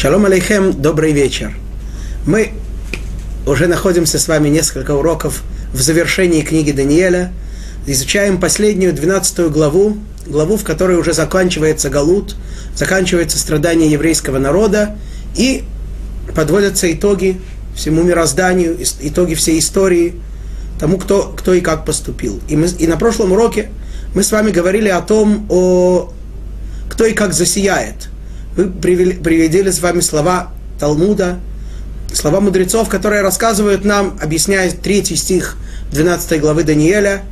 Шалом алейхем, добрый вечер. Мы уже находимся с вами несколько уроков в завершении книги Даниэля. Изучаем последнюю, 12 главу, главу, в которой уже заканчивается Галут, заканчивается страдание еврейского народа, и подводятся итоги всему мирозданию, итоги всей истории, тому, кто, кто и как поступил. И, мы, и на прошлом уроке мы с вами говорили о том, о, кто и как засияет – мы привели с вами слова Талмуда, слова мудрецов, которые рассказывают нам, объясняя третий стих 12 главы Даниэля,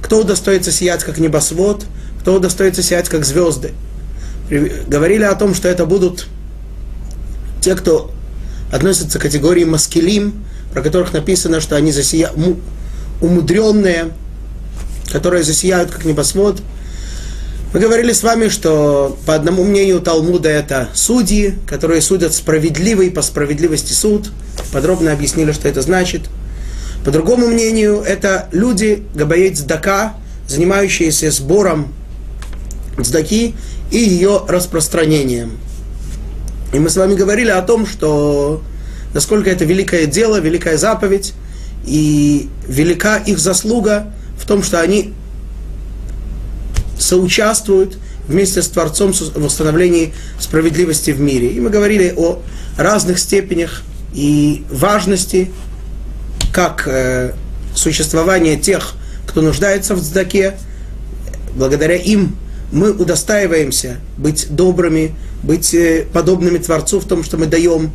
кто удостоится сиять как небосвод, кто удостоится сиять как звезды. Говорили о том, что это будут те, кто относятся к категории маскелим, про которых написано, что они засия... умудренные, которые засияют как небосвод – мы говорили с вами, что по одному мнению Талмуда это судьи, которые судят справедливый по справедливости суд. Подробно объяснили, что это значит. По другому мнению, это люди, габает сдака, занимающиеся сбором сдаки и ее распространением. И мы с вами говорили о том, что насколько это великое дело, великая заповедь, и велика их заслуга в том, что они соучаствуют вместе с Творцом в установлении справедливости в мире. И мы говорили о разных степенях и важности, как э, существование тех, кто нуждается в цдаке, благодаря им мы удостаиваемся быть добрыми, быть э, подобными Творцу в том, что мы даем.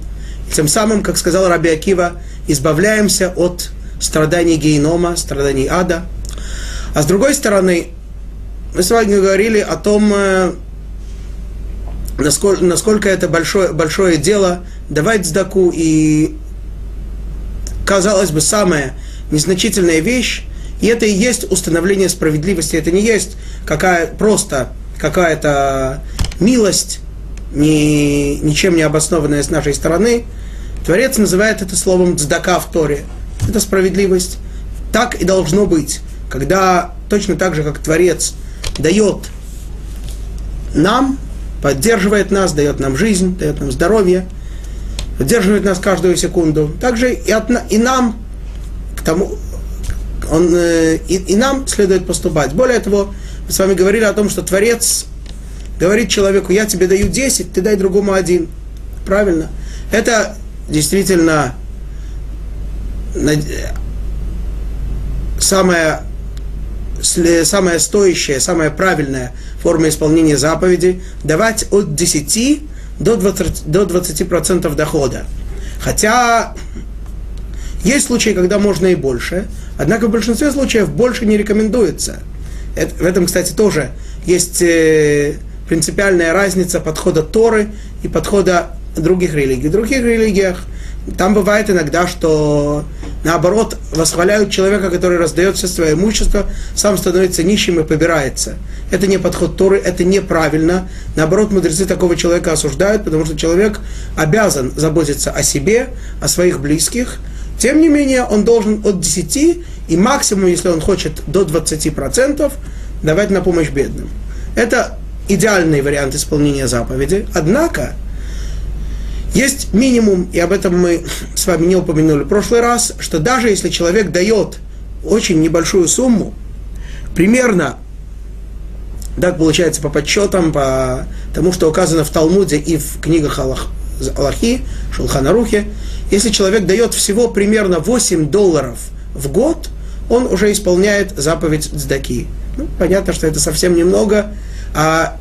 И тем самым, как сказал Раби Акива, избавляемся от страданий генома, страданий ада. А с другой стороны, мы с вами говорили о том, э, насколько, насколько это большое, большое дело давать сдаку, и, казалось бы, самая незначительная вещь, и это и есть установление справедливости, это не есть какая, просто какая-то милость, ни, ничем не обоснованная с нашей стороны. Творец называет это словом цдака в Торе. Это справедливость. Так и должно быть. Когда точно так же, как Творец – дает нам, поддерживает нас, дает нам жизнь, дает нам здоровье, поддерживает нас каждую секунду. Также и, от, и нам к тому, он, э, и, и нам следует поступать. Более того, мы с вами говорили о том, что Творец говорит человеку, я тебе даю 10, ты дай другому один. Правильно? Это действительно самое самая стоящая, самая правильная форма исполнения заповеди – давать от 10 до 20%, до 20% дохода. Хотя есть случаи, когда можно и больше, однако в большинстве случаев больше не рекомендуется. Это, в этом, кстати, тоже есть э, принципиальная разница подхода Торы и подхода других религий. В других религиях там бывает иногда, что наоборот восхваляют человека, который раздает все свое имущество, сам становится нищим и побирается. Это не подход Торы, это неправильно. Наоборот, мудрецы такого человека осуждают, потому что человек обязан заботиться о себе, о своих близких. Тем не менее, он должен от 10 и максимум, если он хочет, до 20% давать на помощь бедным. Это идеальный вариант исполнения заповеди. Однако, есть минимум, и об этом мы с вами не упомянули в прошлый раз, что даже если человек дает очень небольшую сумму, примерно, так получается по подсчетам, по тому, что указано в Талмуде и в книгах Аллах, Аллахи, Шулханарухе, если человек дает всего примерно 8 долларов в год, он уже исполняет заповедь Цдаки. Ну, понятно, что это совсем немного, а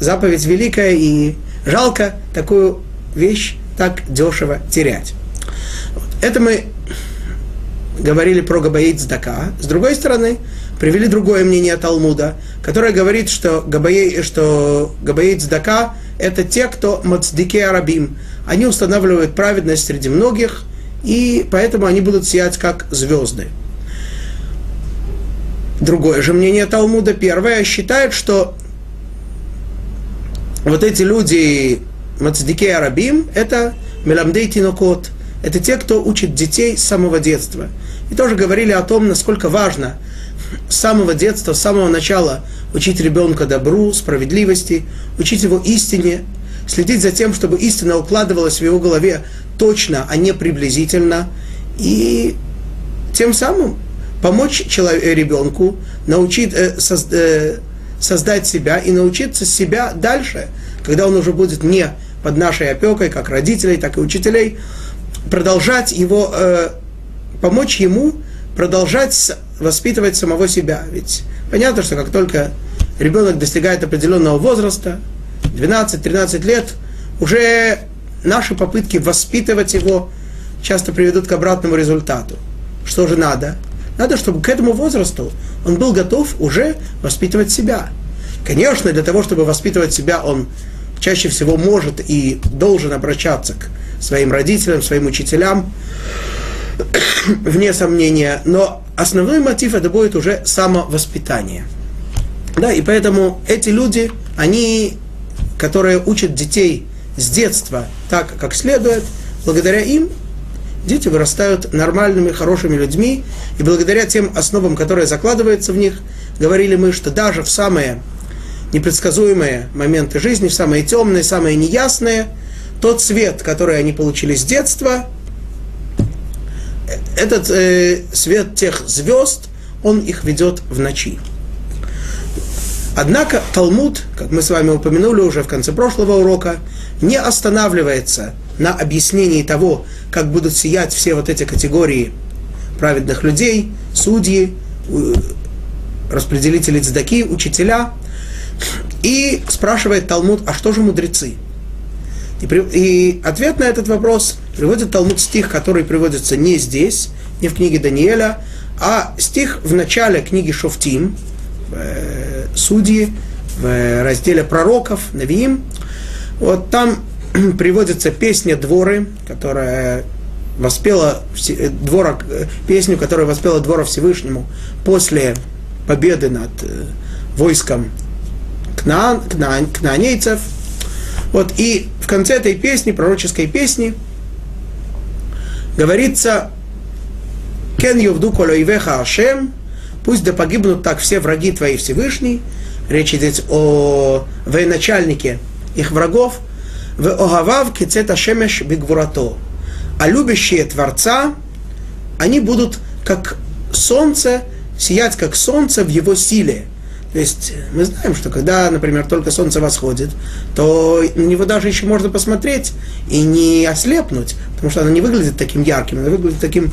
заповедь великая, и жалко такую вещь так дешево терять. Это мы говорили про Габаит Здака. С другой стороны, привели другое мнение Талмуда, которое говорит, что Габаит, что Габаит Здака – это те, кто мацдике арабим. Они устанавливают праведность среди многих, и поэтому они будут сиять как звезды. Другое же мнение Талмуда, первое, считает, что вот эти люди, Мацдике Арабим – это Меламдей Тинокот. Это те, кто учит детей с самого детства. И тоже говорили о том, насколько важно с самого детства, с самого начала учить ребенка добру, справедливости, учить его истине. следить за тем, чтобы истина укладывалась в его голове точно, а не приблизительно, и тем самым помочь человеку, ребенку научить, э, созд, э, создать себя и научиться себя дальше, когда он уже будет не под нашей опекой, как родителей, так и учителей, продолжать его, э, помочь ему продолжать воспитывать самого себя. Ведь понятно, что как только ребенок достигает определенного возраста, 12-13 лет, уже наши попытки воспитывать его часто приведут к обратному результату. Что же надо? Надо, чтобы к этому возрасту он был готов уже воспитывать себя. Конечно, для того, чтобы воспитывать себя, он чаще всего может и должен обращаться к своим родителям, своим учителям, вне сомнения, но основной мотив это будет уже самовоспитание. Да, и поэтому эти люди, они, которые учат детей с детства так, как следует, благодаря им дети вырастают нормальными, хорошими людьми, и благодаря тем основам, которые закладываются в них, говорили мы, что даже в самые непредсказуемые моменты жизни, в самые темные, самые неясные, тот свет, который они получили с детства, этот э, свет тех звезд, он их ведет в ночи. Однако Талмуд, как мы с вами упомянули уже в конце прошлого урока, не останавливается на объяснении того, как будут сиять все вот эти категории праведных людей, судьи, распределители цдаки, учителя. И спрашивает Талмуд, а что же мудрецы? И, при, и ответ на этот вопрос приводит Талмуд стих, который приводится не здесь, не в книге Даниэля, а стих в начале книги Шофтим, э, Судьи, в разделе пророков, Навиим. Вот там приводится песня Дворы, которая воспела двора, песню, которая воспела Двора Всевышнему после победы над э, войском кнаан, кнаан, кнаанейцев. Вот, и в конце этой песни, пророческой песни, говорится «Кен ювду колоивеха Ашем», пусть да погибнут так все враги твои Всевышний, речь идет о военачальнике их врагов, в огавав кицета шемеш бигвурато, а любящие Творца, они будут как солнце, сиять как солнце в его силе – то есть мы знаем, что когда, например, только солнце восходит, то на него даже еще можно посмотреть и не ослепнуть, потому что оно не выглядит таким ярким, оно выглядит таким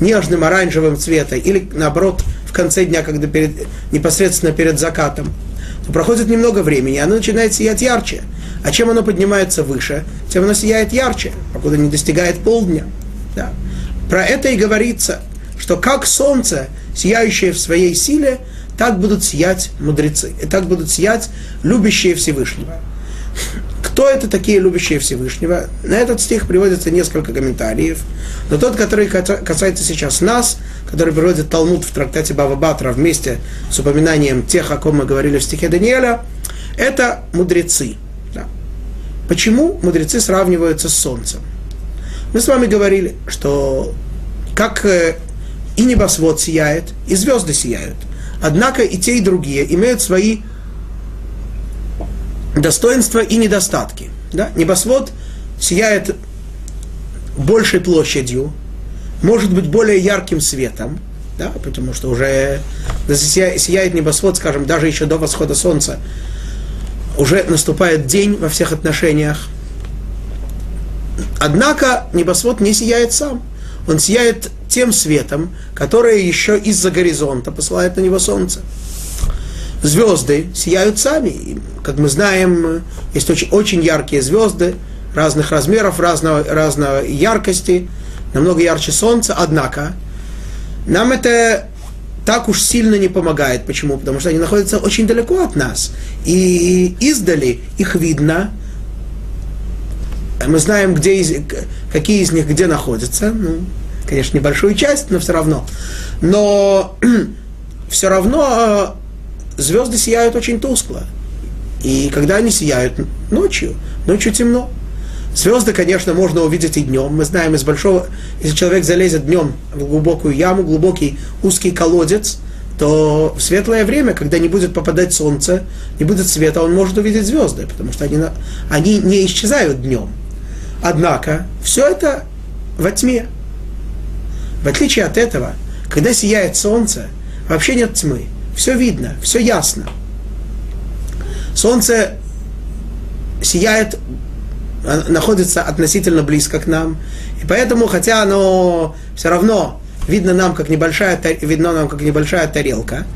нежным оранжевым цветом, или наоборот, в конце дня, когда перед, непосредственно перед закатом. То проходит немного времени, оно начинает сиять ярче. А чем оно поднимается выше, тем оно сияет ярче, покуда не достигает полдня. Да. Про это и говорится, что как солнце, сияющее в своей силе, так будут сиять мудрецы, и так будут сиять любящие Всевышнего. Кто это такие любящие Всевышнего? На этот стих приводится несколько комментариев. Но тот, который касается сейчас нас, который приводит Талмуд в трактате Бава Батра вместе с упоминанием тех, о ком мы говорили в стихе Даниэля, это мудрецы. Да. Почему мудрецы сравниваются с солнцем? Мы с вами говорили, что как э, и небосвод сияет, и звезды сияют – Однако и те, и другие имеют свои достоинства и недостатки. Да? Небосвод сияет большей площадью, может быть более ярким светом, да, потому что уже сияет небосвод, скажем, даже еще до восхода солнца, уже наступает день во всех отношениях. Однако небосвод не сияет сам. Он сияет тем светом, который еще из-за горизонта посылает на него солнце. Звезды сияют сами. И, как мы знаем, есть очень, очень яркие звезды разных размеров, разного, разного яркости, намного ярче солнца. Однако нам это так уж сильно не помогает. Почему? Потому что они находятся очень далеко от нас. И издали их видно. Мы знаем, где из, какие из них где находятся. Ну, конечно, небольшую часть, но все равно. Но все равно э, звезды сияют очень тускло. И когда они сияют ночью, ночью темно. Звезды, конечно, можно увидеть и днем. Мы знаем из большого, если человек залезет днем в глубокую яму, глубокий узкий колодец, то в светлое время, когда не будет попадать солнце, не будет света, он может увидеть звезды, потому что они, они не исчезают днем. Однако все это во тьме. В отличие от этого, когда сияет солнце, вообще нет тьмы. Все видно, все ясно. Солнце сияет, находится относительно близко к нам. И поэтому, хотя оно все равно видно нам как небольшая, видно нам как небольшая тарелка,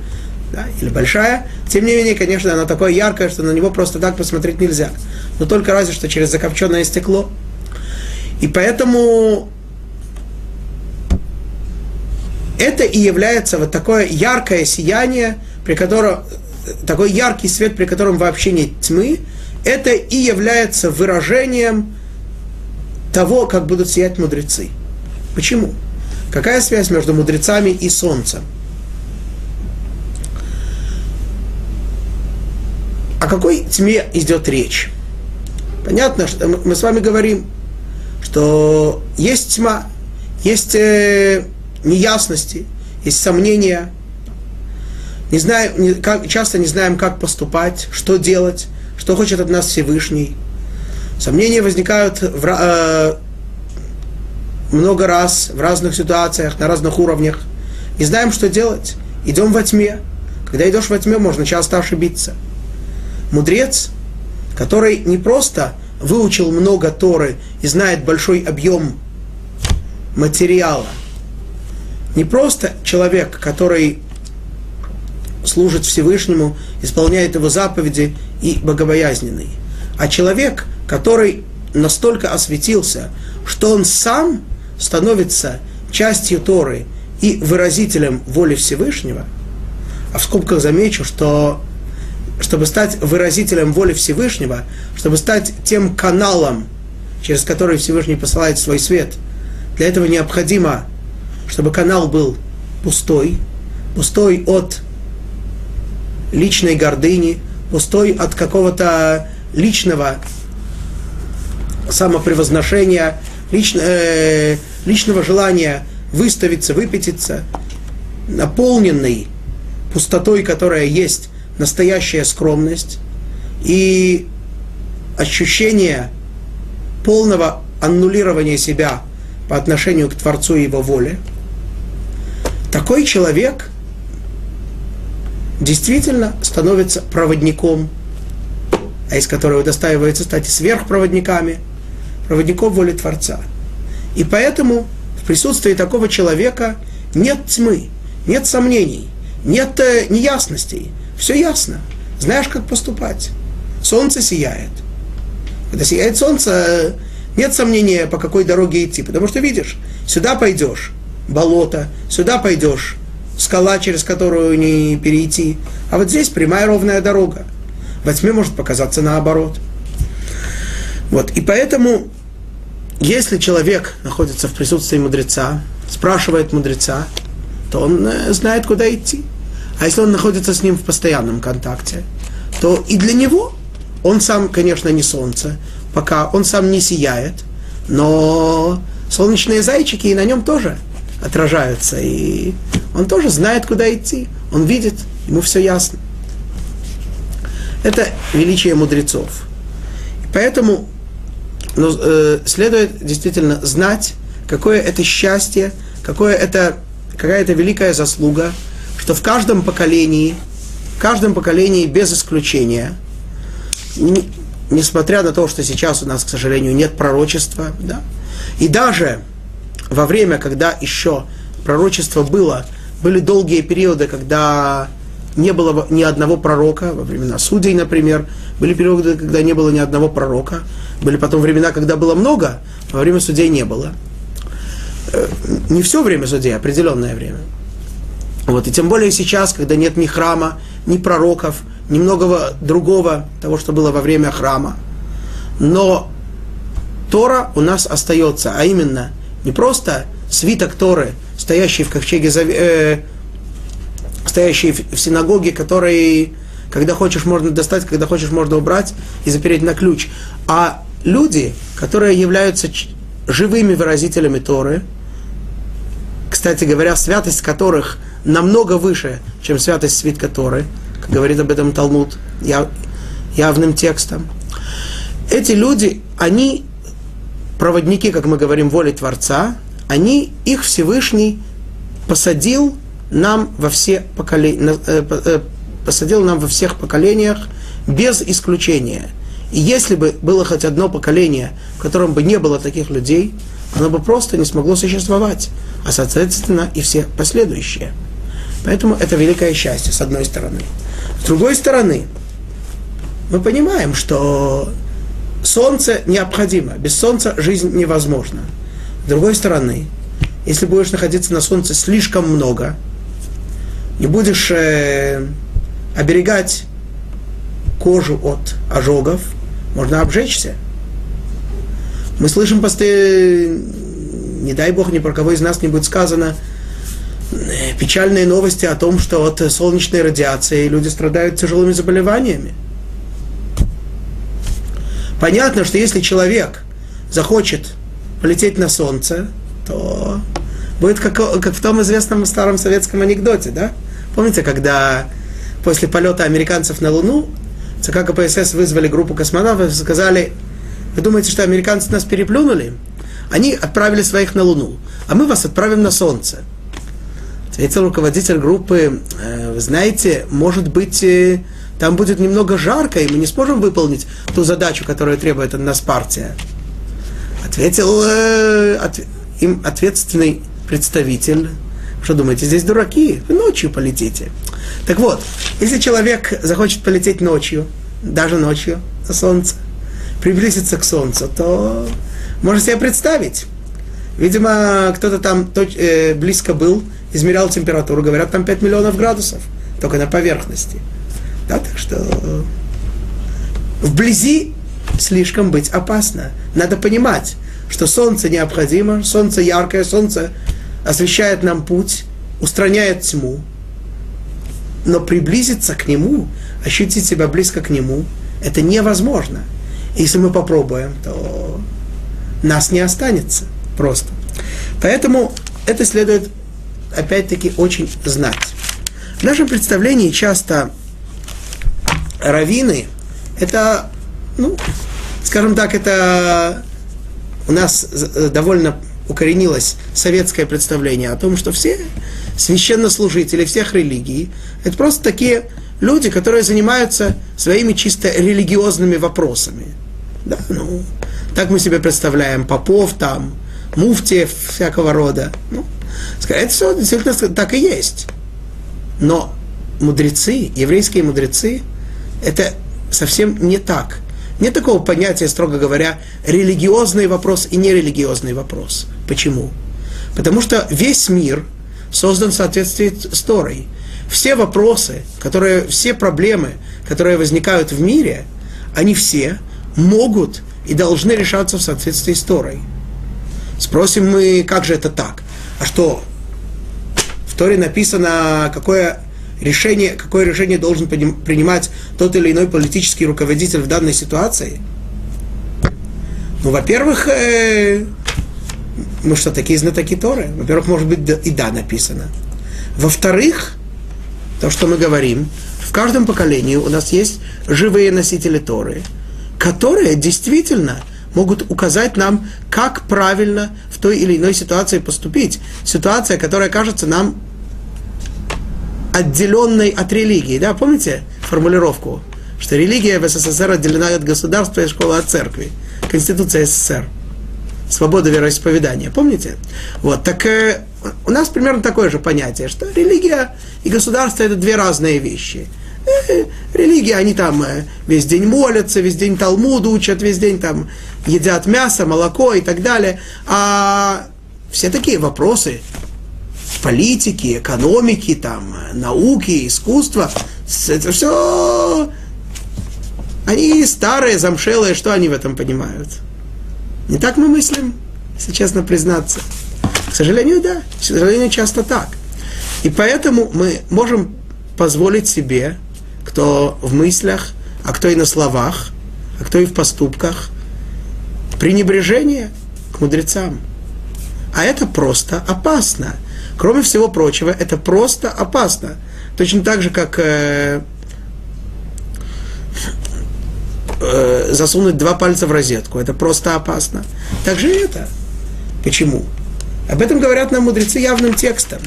да, или большая, тем не менее, конечно, оно такое яркое, что на него просто так посмотреть нельзя. Но только разве что через закопченное стекло. И поэтому это и является вот такое яркое сияние, при котором, такой яркий свет, при котором вообще нет тьмы, это и является выражением того, как будут сиять мудрецы. Почему? Какая связь между мудрецами и солнцем? О какой тьме идет речь? Понятно, что мы с вами говорим, что есть тьма, есть э, неясности, есть сомнения. Не знаем, не, как, часто не знаем, как поступать, что делать, что хочет от нас Всевышний. Сомнения возникают в, э, много раз, в разных ситуациях, на разных уровнях. Не знаем, что делать. Идем во тьме. Когда идешь во тьме, можно часто ошибиться. Мудрец, который не просто выучил много Торы и знает большой объем материала, не просто человек, который служит Всевышнему, исполняет его заповеди и богобоязненный, а человек, который настолько осветился, что он сам становится частью Торы и выразителем воли Всевышнего, а в скобках замечу, что чтобы стать выразителем воли Всевышнего, чтобы стать тем каналом, через который Всевышний посылает свой свет, для этого необходимо чтобы канал был пустой, пустой от личной гордыни, пустой от какого-то личного самопревозношения, лично, э, личного желания выставиться, выпятиться, наполненный пустотой, которая есть настоящая скромность и ощущение полного аннулирования себя по отношению к Творцу и Его воле – такой человек действительно становится проводником, а из которого достаивается стать сверхпроводниками, проводником воли Творца. И поэтому в присутствии такого человека нет тьмы, нет сомнений, нет э, неясностей. Все ясно. Знаешь, как поступать. Солнце сияет. Когда сияет солнце, нет сомнения, по какой дороге идти, потому что видишь, сюда пойдешь, болото, сюда пойдешь, скала, через которую не перейти. А вот здесь прямая ровная дорога. Во тьме может показаться наоборот. Вот, и поэтому, если человек находится в присутствии мудреца, спрашивает мудреца, то он э, знает, куда идти. А если он находится с ним в постоянном контакте, то и для него он сам, конечно, не солнце, пока он сам не сияет, но солнечные зайчики и на нем тоже – отражаются. И он тоже знает, куда идти. Он видит, ему все ясно. Это величие мудрецов. И поэтому ну, э, следует действительно знать, какое это счастье, какое это, какая это великая заслуга, что в каждом поколении, в каждом поколении без исключения, не, несмотря на то, что сейчас у нас, к сожалению, нет пророчества, да, и даже во время, когда еще пророчество было, были долгие периоды, когда не было ни одного пророка, во времена судей, например, были периоды, когда не было ни одного пророка, были потом времена, когда было много, во время судей не было. Э, не все время судей, а определенное время. Вот, и тем более сейчас, когда нет ни храма, ни пророков, ни многого другого, того, что было во время храма. Но Тора у нас остается, а именно не просто свиток Торы, стоящий в ковчеге, э, стоящий в, синагоге, который, когда хочешь, можно достать, когда хочешь, можно убрать и запереть на ключ, а люди, которые являются живыми выразителями Торы, кстати говоря, святость которых намного выше, чем святость свитка Торы, как говорит об этом Талмуд яв, явным текстом. Эти люди, они проводники, как мы говорим, воли Творца, они, их Всевышний посадил нам во все поколения, э, э, посадил нам во всех поколениях без исключения. И если бы было хоть одно поколение, в котором бы не было таких людей, оно бы просто не смогло существовать, а соответственно и все последующие. Поэтому это великое счастье, с одной стороны. С другой стороны, мы понимаем, что солнце необходимо. Без солнца жизнь невозможна. С другой стороны, если будешь находиться на солнце слишком много, не будешь э, оберегать кожу от ожогов, можно обжечься. Мы слышим постоянно, не дай бог, ни про кого из нас не будет сказано, печальные новости о том, что от солнечной радиации люди страдают тяжелыми заболеваниями. Понятно, что если человек захочет полететь на солнце, то будет как, как в том известном старом советском анекдоте, да? Помните, когда после полета американцев на Луну ЦК КПСС вызвали группу космонавтов и сказали, вы думаете, что американцы нас переплюнули? Они отправили своих на Луну, а мы вас отправим на Солнце. Ответил руководитель группы, «Э, вы знаете, может быть, э, там будет немного жарко, и мы не сможем выполнить ту задачу, которую требует от нас партия. Ответил э, от, им ответственный представитель. Что думаете, здесь дураки? Вы ночью полетите. Так вот, если человек захочет полететь ночью, даже ночью на солнце, приблизиться к солнцу, то можно себе представить. Видимо, кто-то там близко был, измерял температуру, говорят, там 5 миллионов градусов, только на поверхности. Да, так что вблизи слишком быть опасно. Надо понимать, что солнце необходимо, солнце яркое, солнце освещает нам путь, устраняет тьму. Но приблизиться к нему, ощутить себя близко к нему, это невозможно. Если мы попробуем, то нас не останется просто. Поэтому это следует, опять-таки, очень знать. В нашем представлении часто раввины, это, ну, скажем так, это у нас э, довольно укоренилось советское представление о том, что все священнослужители всех религий, это просто такие люди, которые занимаются своими чисто религиозными вопросами. Да, ну, так мы себе представляем попов там, муфтиев всякого рода. Ну, это все действительно так и есть. Но мудрецы, еврейские мудрецы, это совсем не так. Нет такого понятия, строго говоря, религиозный вопрос и нерелигиозный вопрос. Почему? Потому что весь мир создан в соответствии с Торой. Все вопросы, которые, все проблемы, которые возникают в мире, они все могут и должны решаться в соответствии с Торой. Спросим мы, как же это так? А что, в Торе написано, какое решение, какое решение должен принимать тот или иной политический руководитель в данной ситуации? Ну, во-первых, э, мы что, такие знатоки Торы? Во-первых, может быть, и да написано. Во-вторых, то, что мы говорим, в каждом поколении у нас есть живые носители Торы, которые действительно могут указать нам, как правильно в той или иной ситуации поступить. Ситуация, которая кажется нам отделенной от религии. Да, помните формулировку, что религия в СССР отделена от государства и школы от церкви. Конституция СССР. Свобода вероисповедания. Помните? Вот, так э, у нас примерно такое же понятие, что религия и государство это две разные вещи. Э, религия, они там э, весь день молятся, весь день Талмуд учат, весь день там едят мясо, молоко и так далее. А все такие вопросы, политики, экономики, там, науки, искусства. Это все... Они старые, замшелые, что они в этом понимают? Не так мы мыслим, если честно признаться. К сожалению, да. К сожалению, часто так. И поэтому мы можем позволить себе, кто в мыслях, а кто и на словах, а кто и в поступках, пренебрежение к мудрецам. А это просто опасно. Кроме всего прочего, это просто опасно. Точно так же, как э, э, засунуть два пальца в розетку. Это просто опасно. Так же и это. Почему? Об этом говорят нам мудрецы явным текстом.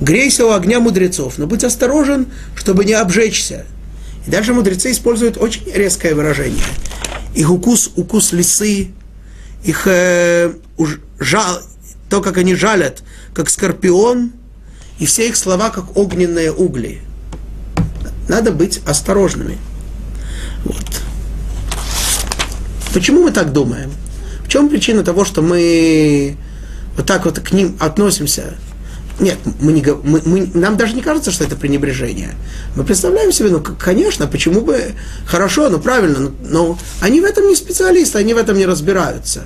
Грейся у огня мудрецов, но будь осторожен, чтобы не обжечься. И даже мудрецы используют очень резкое выражение. Их укус, укус лисы, их э, жал, то, как они жалят, как скорпион, и все их слова, как огненные угли. Надо быть осторожными. Вот. Почему мы так думаем? В чем причина того, что мы вот так вот к ним относимся? Нет, мы не, мы, мы, нам даже не кажется, что это пренебрежение. Мы представляем себе, ну, конечно, почему бы хорошо, ну, правильно, но, но они в этом не специалисты, они в этом не разбираются.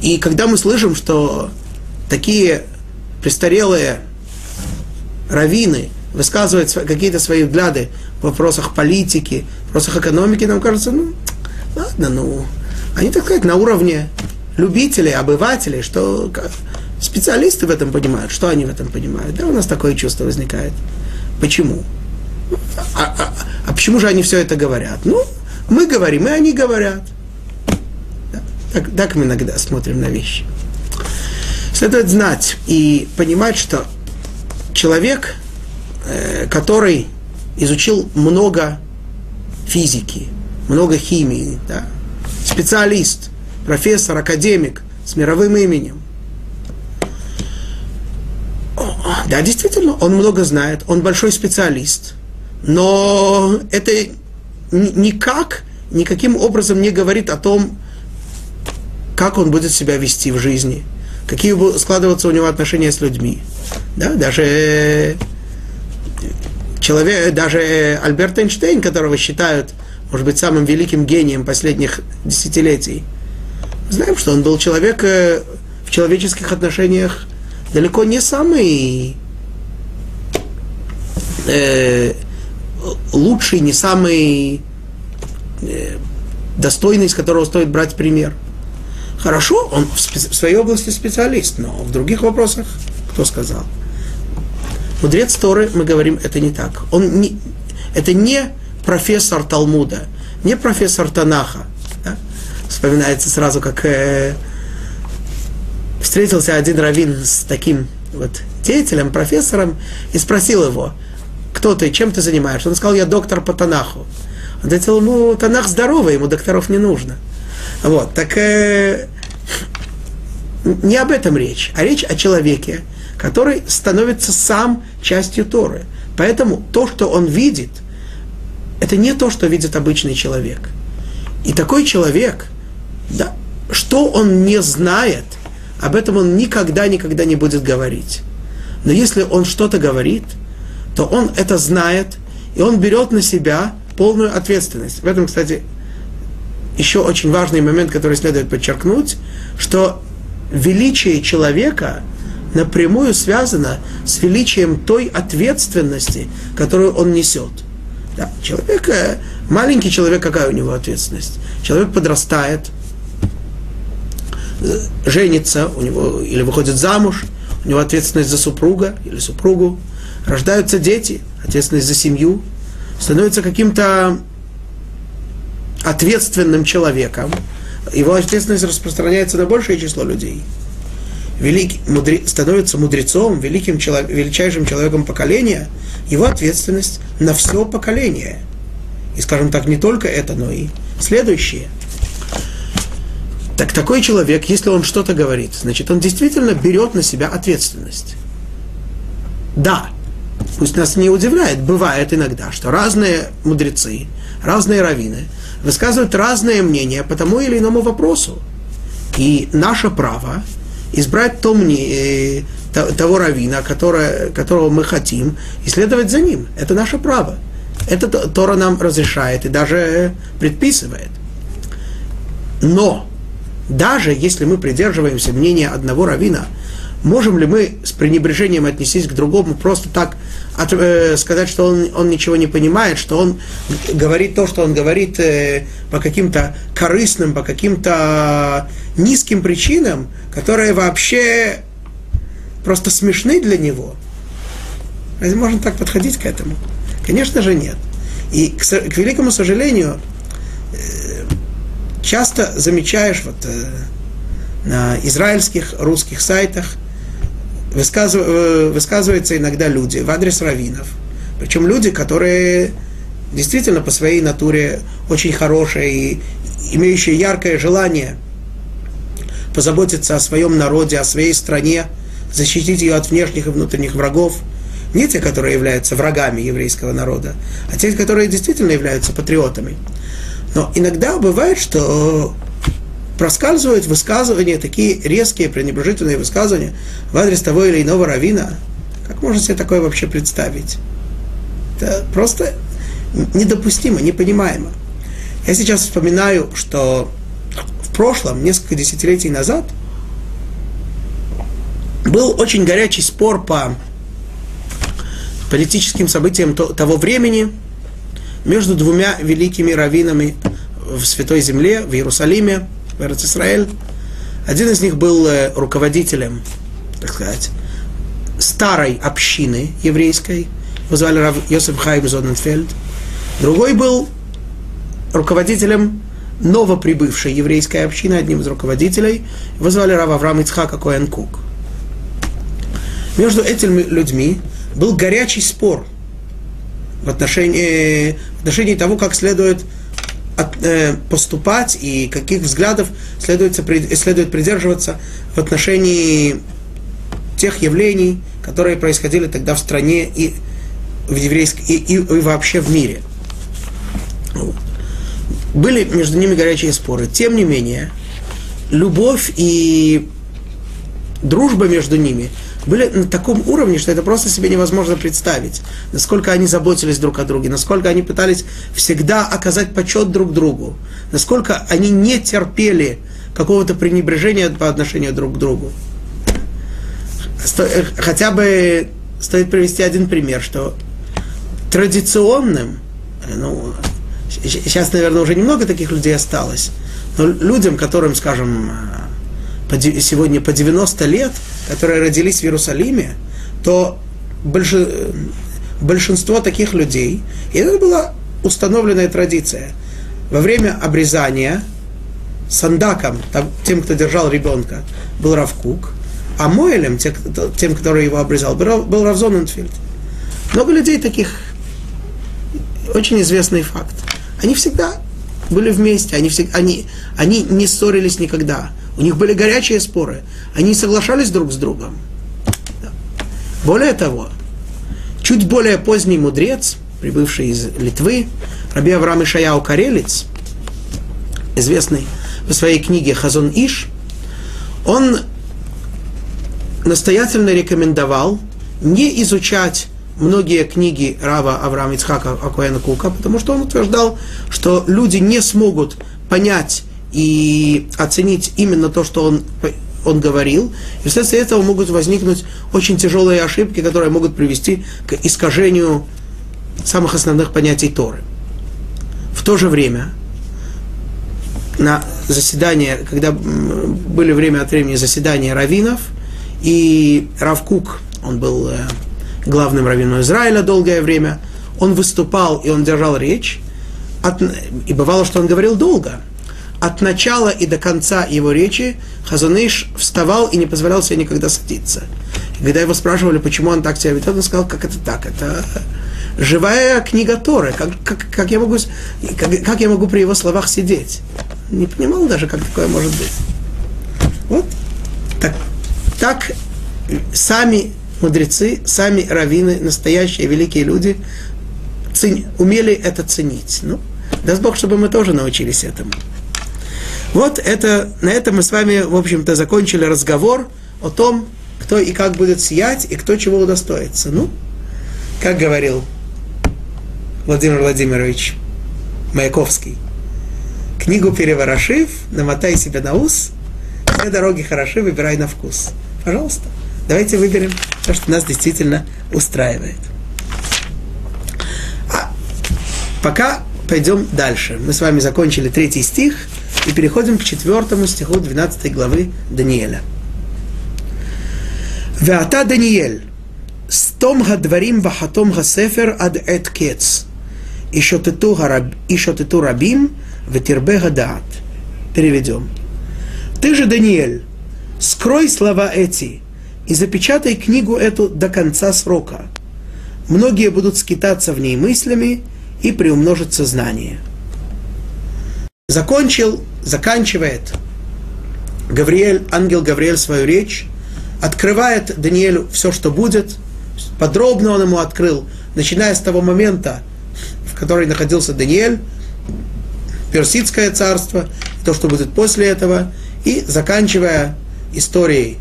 И когда мы слышим, что такие престарелые раввины высказывают какие-то свои взгляды в вопросах политики, в вопросах экономики, нам кажется, ну, ладно, ну, они, так сказать, на уровне любителей, обывателей, что специалисты в этом понимают, что они в этом понимают. Да, у нас такое чувство возникает. Почему? А, а, а почему же они все это говорят? Ну, мы говорим, и они говорят. Да, так, так мы иногда смотрим на вещи. Следует знать и понимать, что человек, э, который изучил много физики, много химии, да, специалист, профессор, академик с мировым именем. Да, действительно, он много знает, он большой специалист, но это никак, никаким образом не говорит о том, как он будет себя вести в жизни, какие будут складываться у него отношения с людьми. Да, даже человек, даже Альберт Эйнштейн, которого считают может быть, самым великим гением последних десятилетий. Знаем, что он был человек э, в человеческих отношениях далеко не самый э, лучший, не самый э, достойный, с которого стоит брать пример. Хорошо, он в, в своей области специалист, но в других вопросах кто сказал? Мудрец Торы, мы говорим, это не так. Он не, это не профессор Талмуда, не профессор Танаха. Да? Вспоминается сразу, как э, встретился один раввин с таким вот деятелем, профессором, и спросил его, кто ты, чем ты занимаешься? Он сказал, я доктор по Танаху. Он ответил, ну, Танах здоровый, ему докторов не нужно. Вот, так э, не об этом речь, а речь о человеке, который становится сам частью Торы. Поэтому то, что он видит – это не то, что видит обычный человек. И такой человек, да, что он не знает, об этом он никогда-никогда не будет говорить. Но если он что-то говорит, то он это знает, и он берет на себя полную ответственность. В этом, кстати, еще очень важный момент, который следует подчеркнуть, что величие человека напрямую связано с величием той ответственности, которую он несет. Да, человек, э, маленький человек, какая у него ответственность? Человек подрастает, женится, у него или выходит замуж, у него ответственность за супруга или супругу, рождаются дети, ответственность за семью, становится каким-то ответственным человеком, его ответственность распространяется на большее число людей. Великий, мудре, становится мудрецом, великим, величайшим человеком поколения – его ответственность на все поколение. И, скажем так, не только это, но и следующее. Так такой человек, если он что-то говорит, значит, он действительно берет на себя ответственность. Да, пусть нас не удивляет, бывает иногда, что разные мудрецы, разные раввины высказывают разные мнения по тому или иному вопросу. И наше право избрать то мнение, того равина, которого мы хотим, и следовать за ним. Это наше право. Это Тора нам разрешает и даже предписывает. Но даже если мы придерживаемся мнения одного равина, можем ли мы с пренебрежением отнестись к другому, просто так от, э, сказать, что он, он ничего не понимает, что он говорит то, что он говорит э, по каким-то корыстным, по каким-то низким причинам, которые вообще просто смешны для него. Разве можно так подходить к этому? Конечно же нет. И, к, к великому сожалению, э, часто замечаешь вот, э, на израильских, русских сайтах, высказыв, э, высказываются иногда люди в адрес раввинов. Причем люди, которые действительно по своей натуре очень хорошие и имеющие яркое желание позаботиться о своем народе, о своей стране, защитить ее от внешних и внутренних врагов. Не те, которые являются врагами еврейского народа, а те, которые действительно являются патриотами. Но иногда бывает, что проскальзывают высказывания, такие резкие, пренебрежительные высказывания в адрес того или иного равина. Как можно себе такое вообще представить? Это просто недопустимо, непонимаемо. Я сейчас вспоминаю, что в прошлом, несколько десятилетий назад, был очень горячий спор по политическим событиям того времени между двумя великими раввинами в Святой Земле, в Иерусалиме, в Израиль. Один из них был э, руководителем, так сказать, старой общины еврейской, его звали Рав Йосеф Хайм Зоненфельд. Другой был руководителем новоприбывшей еврейской общины, одним из руководителей, его звали Рав Авраам Ицхака Коэн Кук. Между этими людьми был горячий спор в отношении, в отношении того, как следует от, э, поступать и каких взглядов следует, следует придерживаться в отношении тех явлений, которые происходили тогда в стране и, в еврейской, и, и, и вообще в мире. Были между ними горячие споры. Тем не менее, любовь и дружба между ними были на таком уровне, что это просто себе невозможно представить. Насколько они заботились друг о друге, насколько они пытались всегда оказать почет друг другу, насколько они не терпели какого-то пренебрежения по отношению друг к другу. Э, хотя бы стоит привести один пример, что традиционным, э, ну, сейчас, наверное, уже немного таких людей осталось, но людям, которым, скажем, сегодня по 90 лет, которые родились в Иерусалиме, то большинство таких людей, и это была установленная традиция, во время обрезания сандаком, тем, кто держал ребенка, был Равкук, а Моэлем, тем, который его обрезал, был Равзон Энфильд. Много людей таких, очень известный факт. Они всегда были вместе, они, всегда, они, они не ссорились никогда. У них были горячие споры. Они соглашались друг с другом. Более того, чуть более поздний мудрец, прибывший из Литвы, Раби Авраам Ишаяу Карелец, известный в своей книге Хазон Иш, он настоятельно рекомендовал не изучать многие книги Рава Авраама Ицхака Акуэна Кука, потому что он утверждал, что люди не смогут понять и оценить именно то, что он, он говорил. И вследствие этого могут возникнуть очень тяжелые ошибки, которые могут привести к искажению самых основных понятий Торы. В то же время на заседание, когда были время от времени заседания раввинов, и Равкук, он был э, главным раввином Израиля долгое время, он выступал и он держал речь, и бывало, что он говорил долго – от начала и до конца его речи Хазаныш вставал и не позволял себе никогда садиться. И когда его спрашивали, почему он так себя ведет, он сказал, как это так, это живая книга Торы, как, как, как, я могу, как, как я могу при его словах сидеть? Не понимал даже, как такое может быть. Вот так, так сами мудрецы, сами раввины, настоящие великие люди цени, умели это ценить. Ну, даст Бог, чтобы мы тоже научились этому. Вот это, на этом мы с вами, в общем-то, закончили разговор о том, кто и как будет сиять, и кто чего удостоится. Ну, как говорил Владимир Владимирович Маяковский, книгу переворошив, намотай себе на ус Все дороги хороши, выбирай на вкус. Пожалуйста, давайте выберем то, что нас действительно устраивает. А пока пойдем дальше. Мы с вами закончили третий стих и переходим к четвертому стиху 12 главы Даниэля. Веата Даниэль, стом гадварим вахатом гасефер ад эт кец, и шотету рабим ветирбе гадаат. Переведем. Ты же, Даниэль, скрой слова эти и запечатай книгу эту до конца срока. Многие будут скитаться в ней мыслями и приумножится знание. Закончил, заканчивает Гавриэль, ангел Гавриэль свою речь, открывает Даниэлю все, что будет, подробно он ему открыл, начиная с того момента, в который находился Даниэль, Персидское царство, то, что будет после этого, и заканчивая историей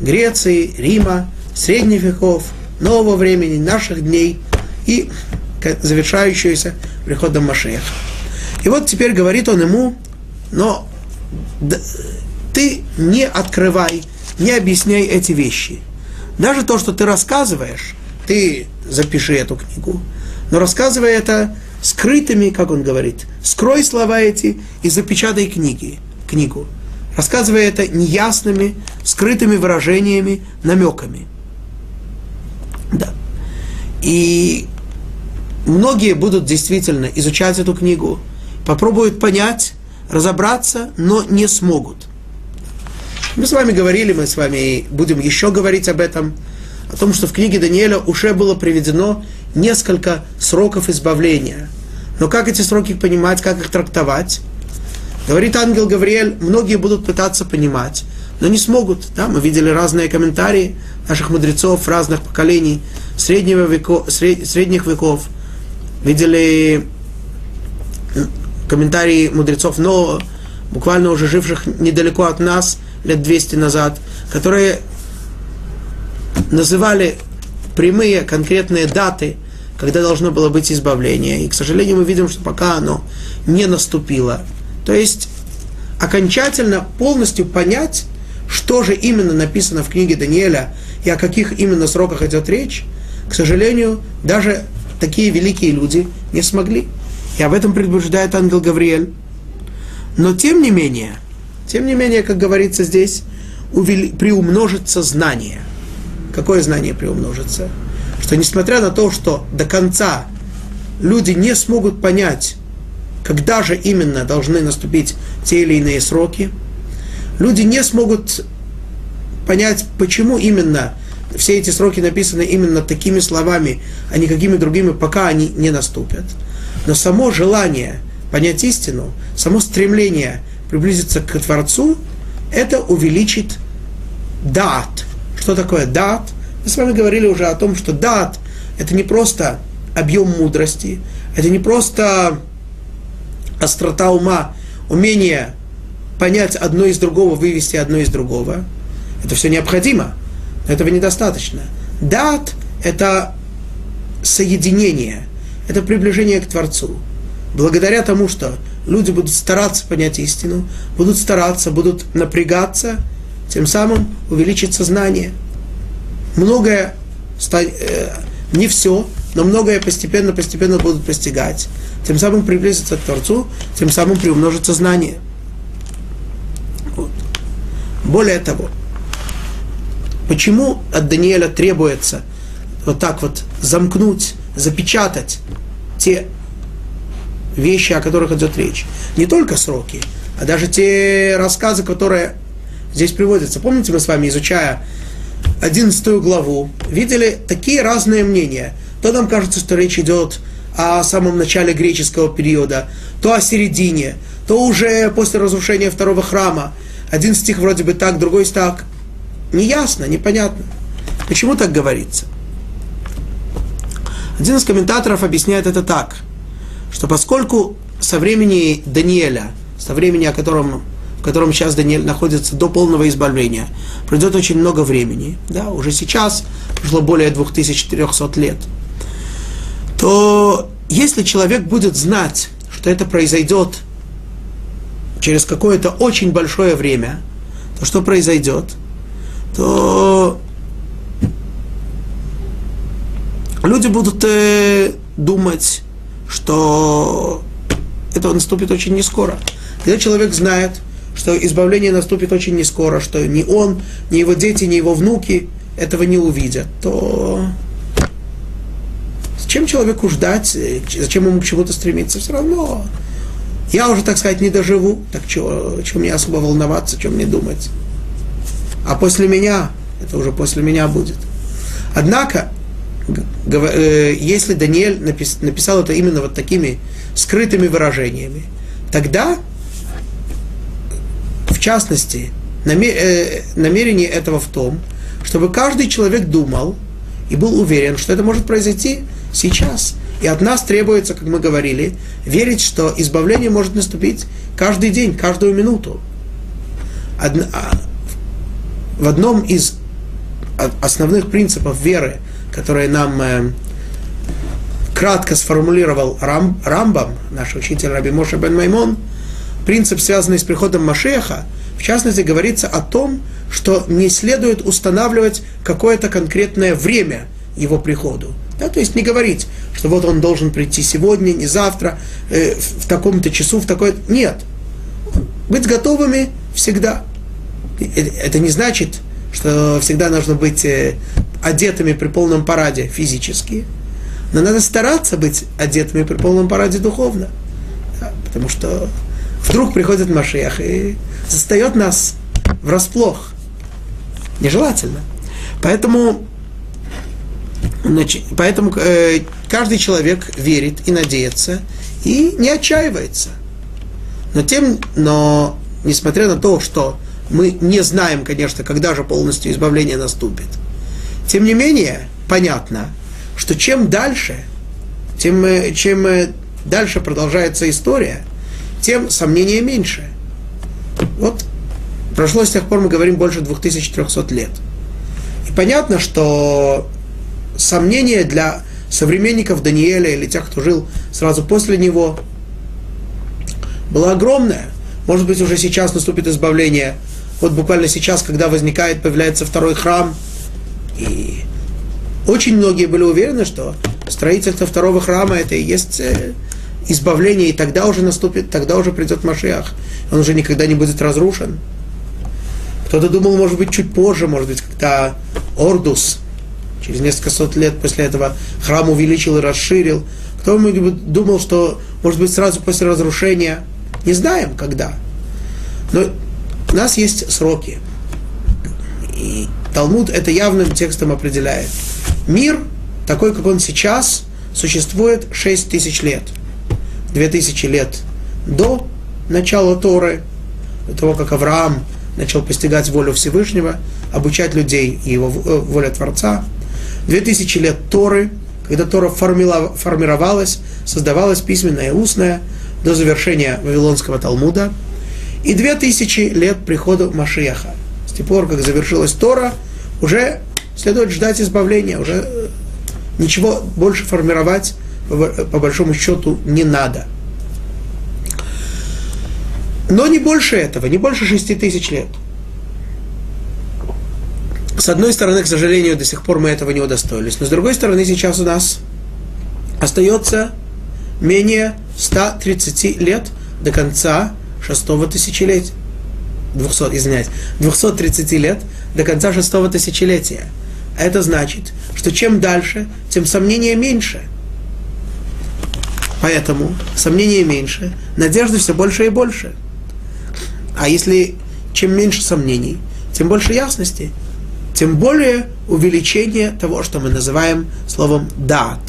Греции, Рима, средних веков, нового времени, наших дней и завершающуюся приходом Машеха. И вот теперь говорит он ему, но ты не открывай, не объясняй эти вещи. Даже то, что ты рассказываешь, ты запиши эту книгу, но рассказывай это скрытыми, как он говорит, скрой слова эти и запечатай книги, книгу рассказывая это неясными, скрытыми выражениями, намеками. Да. И многие будут действительно изучать эту книгу, попробуют понять, разобраться, но не смогут. Мы с вами говорили, мы с вами будем еще говорить об этом, о том, что в книге Даниэля уже было приведено несколько сроков избавления. Но как эти сроки понимать, как их трактовать? Говорит ангел Гавриэль, многие будут пытаться понимать, но не смогут. Да? Мы видели разные комментарии наших мудрецов разных поколений, среднего веко, сред, средних веков. Видели комментарии мудрецов но буквально уже живших недалеко от нас, лет 200 назад, которые называли прямые конкретные даты, когда должно было быть избавление. И, к сожалению, мы видим, что пока оно не наступило, то есть окончательно, полностью понять, что же именно написано в книге Даниэля и о каких именно сроках идет речь, к сожалению, даже такие великие люди не смогли. И об этом предупреждает ангел Гавриэль. Но тем не менее, тем не менее, как говорится здесь, приумножится знание. Какое знание приумножится? Что несмотря на то, что до конца люди не смогут понять, когда же именно должны наступить те или иные сроки. Люди не смогут понять, почему именно все эти сроки написаны именно такими словами, а не какими другими, пока они не наступят. Но само желание понять истину, само стремление приблизиться к Творцу, это увеличит дат. Что такое дат? Мы с вами говорили уже о том, что дат – это не просто объем мудрости, это не просто острота ума, умение понять одно из другого, вывести одно из другого, это все необходимо, но этого недостаточно. Дат – это соединение, это приближение к Творцу. Благодаря тому, что люди будут стараться понять истину, будут стараться, будут напрягаться, тем самым увеличится знание. Многое, э, не все, но многое постепенно-постепенно будут постигать тем самым приблизиться к Творцу, тем самым приумножится знание. Вот. Более того, почему от Даниэля требуется вот так вот замкнуть, запечатать те вещи, о которых идет речь. Не только сроки, а даже те рассказы, которые здесь приводятся. Помните, мы с вами, изучая 11 главу, видели такие разные мнения. То нам кажется, что речь идет о самом начале греческого периода, то о середине, то уже после разрушения второго храма. Один стих вроде бы так, другой так. Неясно, непонятно. Почему так говорится? Один из комментаторов объясняет это так, что поскольку со времени Даниэля, со времени, о котором, в котором сейчас Даниэль находится до полного избавления, пройдет очень много времени, да, уже сейчас прошло более 2400 лет – то если человек будет знать, что это произойдет через какое-то очень большое время, то что произойдет? То люди будут э, думать, что это наступит очень не скоро. Когда человек знает, что избавление наступит очень не скоро, что ни он, ни его дети, ни его внуки этого не увидят, то зачем человеку ждать, зачем ему к чему-то стремиться? Все равно я уже, так сказать, не доживу, так чего, чего мне особо волноваться, чем мне думать. А после меня, это уже после меня будет. Однако, если Даниэль написал это именно вот такими скрытыми выражениями, тогда, в частности, э, намерение этого в том, чтобы каждый человек думал и был уверен, что это может произойти сейчас. И от нас требуется, как мы говорили, верить, что избавление может наступить каждый день, каждую минуту. Одна, а, в одном из основных принципов веры, которые нам э, кратко сформулировал Рам, Рамбам, наш учитель Раби Моша бен Маймон, принцип, связанный с приходом Машеха, в частности, говорится о том, что не следует устанавливать какое-то конкретное время его приходу. Да, то есть не говорить, что вот он должен прийти сегодня, не завтра, э, в, таком-то часу, в такой... Нет. Быть готовыми всегда. Это не значит, что всегда нужно быть э, одетыми при полном параде физически, но надо стараться быть одетыми при полном параде духовно. Да, потому что вдруг приходит Машех и застает нас врасплох. Нежелательно. Поэтому, поэтому э, каждый человек верит и надеется, и не отчаивается. Но, тем, но несмотря на то, что мы не знаем, конечно, когда же полностью избавление наступит. Тем не менее, понятно, что чем дальше, тем, э, чем э, дальше продолжается история, тем сомнения меньше. Вот прошло с тех пор, мы говорим, больше 2300 лет. И понятно, что сомнения для современников Даниэля или тех, кто жил сразу после него, было огромное. Может быть, уже сейчас наступит избавление вот буквально сейчас, когда возникает, появляется второй храм, и очень многие были уверены, что строительство второго храма это и есть э, избавление, и тогда уже наступит, тогда уже придет Машиах. Он уже никогда не будет разрушен. Кто-то думал, может быть, чуть позже, может быть, когда Ордус, через несколько сот лет после этого, храм увеличил и расширил. Кто думал, что, может быть, сразу после разрушения. Не знаем, когда. Но у нас есть сроки. И Талмуд это явным текстом определяет. Мир, такой, как он сейчас, существует 6 тысяч лет. 2000 лет до начала Торы, до того, как Авраам начал постигать волю Всевышнего, обучать людей и его э, воля Творца. 2000 лет Торы, когда Тора формировалась, создавалась письменная и устная, до завершения Вавилонского Талмуда – и две тысячи лет прихода Машеха. С тех пор, как завершилась Тора, уже следует ждать избавления, уже э, ничего больше формировать по большому счету не надо. Но не больше этого, не больше шести тысяч лет. С одной стороны, к сожалению, до сих пор мы этого не удостоились, но с другой стороны, сейчас у нас остается менее 130 лет до конца шестого тысячелетия. 200, извиняюсь, 230 лет до конца шестого тысячелетия. Это значит, что чем дальше, тем сомнения меньше. Поэтому сомнения меньше, надежды все больше и больше. А если чем меньше сомнений, тем больше ясности, тем более увеличение того, что мы называем словом «дат».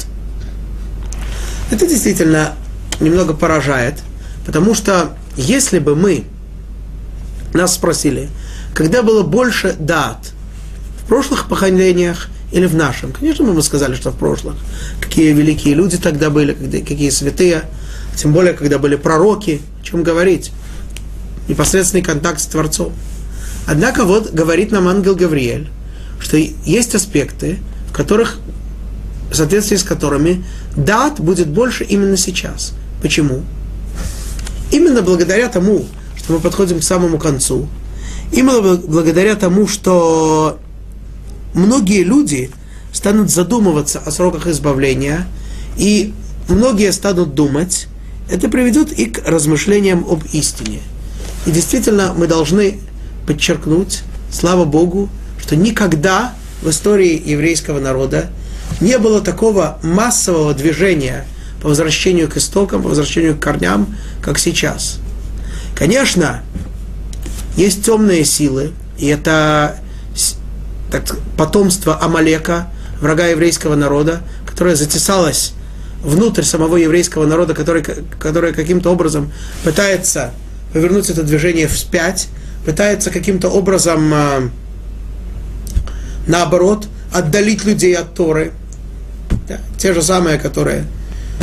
Это действительно немного поражает, потому что если бы мы нас спросили, когда было больше дат, в прошлых поколениях или в нашем, конечно, мы бы сказали, что в прошлых. Какие великие люди тогда были, какие святые, тем более, когда были пророки, о чем говорить. Непосредственный контакт с Творцом. Однако вот говорит нам ангел Гавриэль, что есть аспекты, в которых, в соответствии с которыми дат будет больше именно сейчас. Почему? Именно благодаря тому, что мы подходим к самому концу, Именно благодаря тому, что многие люди станут задумываться о сроках избавления, и многие станут думать, это приведет и к размышлениям об истине. И действительно, мы должны подчеркнуть, слава Богу, что никогда в истории еврейского народа не было такого массового движения по возвращению к истокам, по возвращению к корням, как сейчас. Конечно, есть темные силы, и это так, потомство Амалека, врага еврейского народа, которое затесалось внутрь самого еврейского народа, который, который каким-то образом пытается повернуть это движение вспять, пытается каким-то образом, а, наоборот, отдалить людей от Торы. Да, те же самые, которые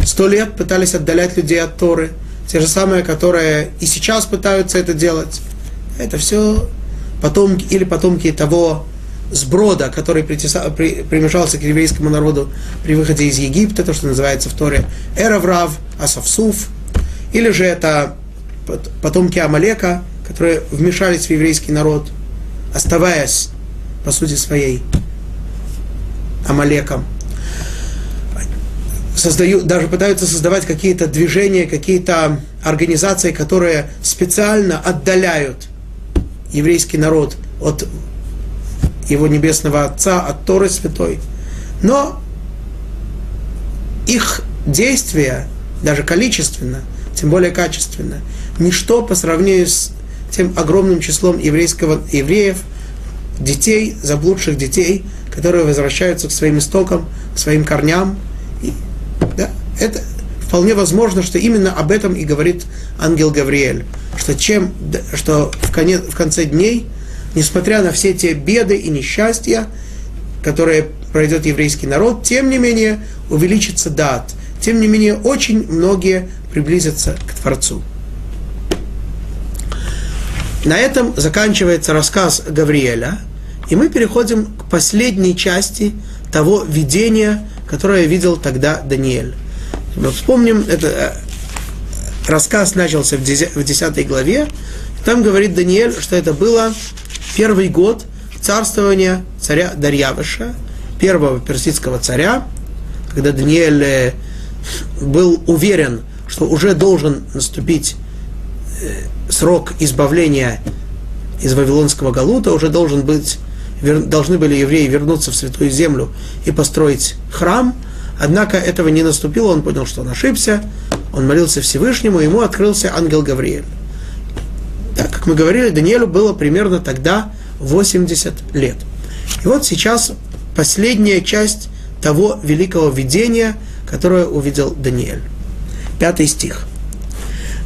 сто лет пытались отдалять людей от Торы, те же самые, которые и сейчас пытаются это делать. Это все потомки или потомки того сброда, который примешался к еврейскому народу при выходе из Египта, то, что называется в Торе Эраврав, Асавсуф, или же это потомки Амалека, которые вмешались в еврейский народ, оставаясь, по сути своей, Амалеком. Создают, даже пытаются создавать какие-то движения, какие-то организации, которые специально отдаляют еврейский народ от его небесного Отца, от Торы Святой. Но их действия, даже количественно, тем более качественно, ничто по сравнению с тем огромным числом еврейского, евреев, детей, заблудших детей, которые возвращаются к своим истокам, к своим корням. Да, это вполне возможно, что именно об этом и говорит ангел Гавриэль, что, чем, что в, конец, в конце дней, несмотря на все те беды и несчастья, которые пройдет еврейский народ, тем не менее увеличится дат, тем не менее очень многие приблизятся к Творцу. На этом заканчивается рассказ Гавриэля, и мы переходим к последней части того видения, которое видел тогда Даниэль. Мы вспомним, это э, рассказ начался в 10 главе, там говорит Даниэль, что это было первый год царствования царя Дарьявыша, первого персидского царя, когда Даниэль э, был уверен, что уже должен наступить э, срок избавления из Вавилонского Галута, уже должен быть, должны были евреи вернуться в Святую Землю и построить храм, однако этого не наступило, он понял, что он ошибся, он молился Всевышнему, ему открылся ангел Гавриэль. Так, как мы говорили, Даниэлю было примерно тогда 80 лет. И вот сейчас последняя часть того великого видения, которое увидел Даниэль. Пятый стих.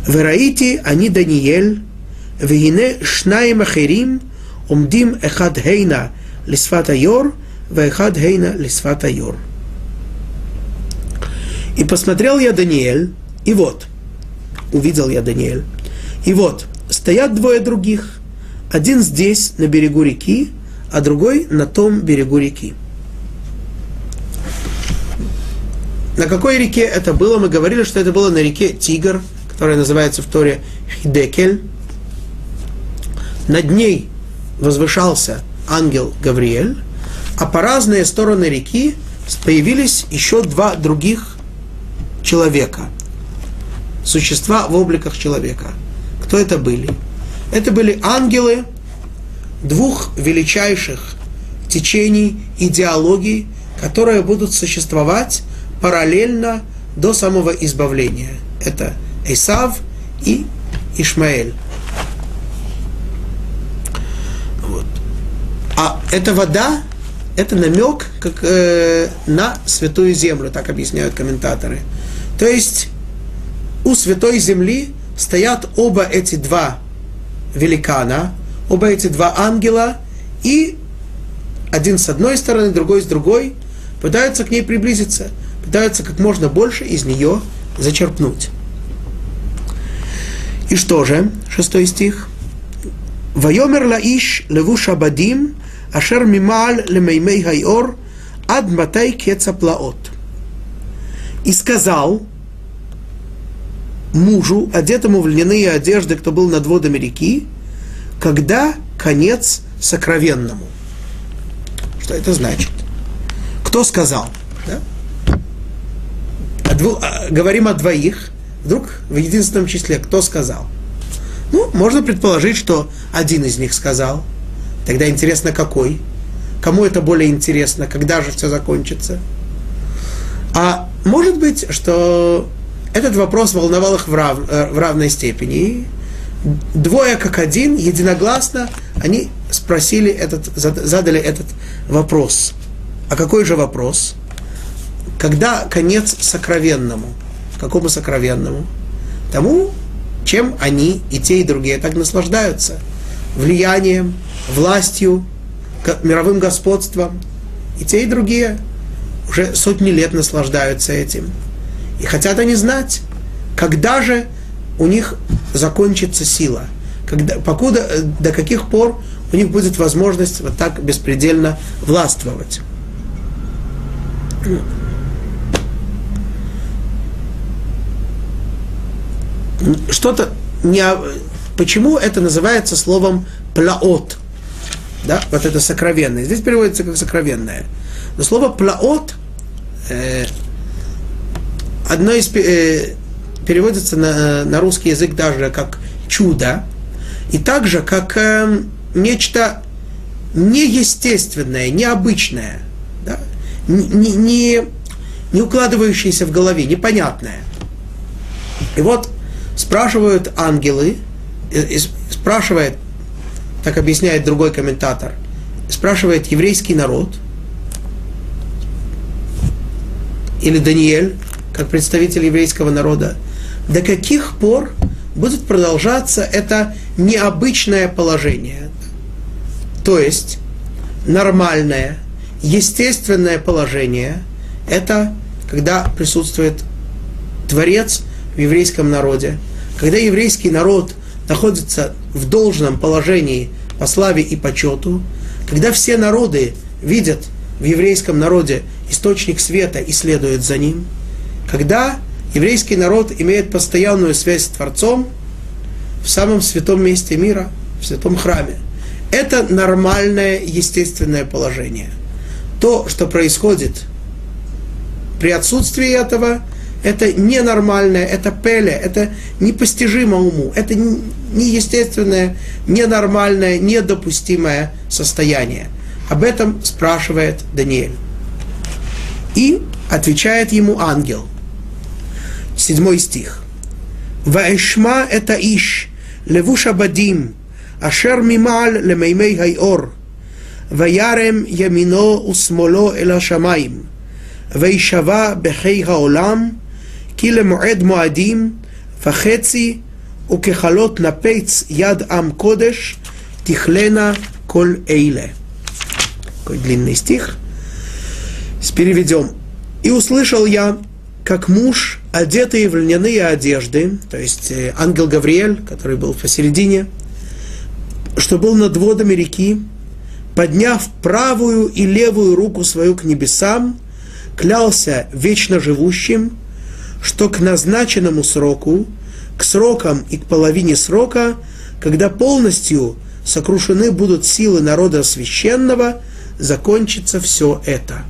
«Вераити они а Даниэль, вегине шнаим ахерим, Умдим эхад хейна лисфата йор, вехад хейна лисфата йор. И посмотрел я Даниэль, и вот, увидел я Даниэль, и вот, стоят двое других, один здесь, на берегу реки, а другой на том берегу реки. На какой реке это было? Мы говорили, что это было на реке Тигр, которая называется в Торе Хидекель. Над ней возвышался ангел Гавриэль, а по разные стороны реки появились еще два других человека, существа в обликах человека. Кто это были? Это были ангелы двух величайших течений идеологий, которые будут существовать параллельно до самого избавления. Это Исав и Ишмаэль. А эта вода, это намек как, э, на святую землю, так объясняют комментаторы. То есть у святой земли стоят оба эти два великана, оба эти два ангела, и один с одной стороны, другой с другой, пытаются к ней приблизиться, пытаются как можно больше из нее зачерпнуть. И что же? Шестой стих. Вайомер лаиш левуш абадим, ашер мималь лемеймей хайор, ад матай кеца. И сказал мужу, одетому в льняные одежды, кто был над водами реки, когда конец сокровенному. Что это значит? Кто сказал? Да? О дву, о, говорим о двоих, вдруг в единственном числе кто сказал? Ну, можно предположить, что один из них сказал. Тогда интересно, какой? Кому это более интересно? Когда же все закончится? А может быть, что этот вопрос волновал их в, рав, э, в равной степени. Двое как один, единогласно, они спросили этот, задали этот вопрос. А какой же вопрос? Когда конец сокровенному? Какому сокровенному? Тому, чем они и те, и другие так наслаждаются. Влиянием, властью, мировым господством. И те, и другие уже сотни лет наслаждаются этим. И хотят они знать, когда же у них закончится сила, когда, покуда, э, до каких пор у них будет возможность вот так беспредельно властвовать. Что-то не... Почему это называется словом плаот? Да, вот это сокровенное. Здесь переводится как сокровенное. Но слово плаот э, одно из э, переводится на, на русский язык даже как чудо, и также как э, нечто неестественное, необычное, да? не, не, не укладывающееся в голове, непонятное. И вот спрашивают ангелы, спрашивает, так объясняет другой комментатор, спрашивает еврейский народ, или Даниэль, как представитель еврейского народа, до каких пор будет продолжаться это необычное положение. То есть нормальное, естественное положение – это когда присутствует Творец в еврейском народе, когда еврейский народ находится в должном положении по славе и почету, когда все народы видят в еврейском народе источник света и следуют за ним – когда еврейский народ имеет постоянную связь с Творцом в самом святом месте мира, в святом храме. Это нормальное, естественное положение. То, что происходит при отсутствии этого, это ненормальное, это пеле, это непостижимо уму, это неестественное, ненормальное, недопустимое состояние. Об этом спрашивает Даниэль. И отвечает ему ангел – седьмой стих. Ваэшма это иш, левуша бадим, ашер мимал лемеймей хайор, וירם ימינו ושמאלו אל השמיים, וישבע בחיי העולם, כי למועד מועדים, וחצי וככלות נפץ יד עם קודש, תכלנה כל אלה. Какой длинный стих. Переведем. «И услышал я как муж, одетый в льняные одежды, то есть э, ангел Гавриэль, который был посередине, что был над водами реки, подняв правую и левую руку свою к небесам, клялся вечно живущим, что к назначенному сроку, к срокам и к половине срока, когда полностью сокрушены будут силы народа священного, закончится все это.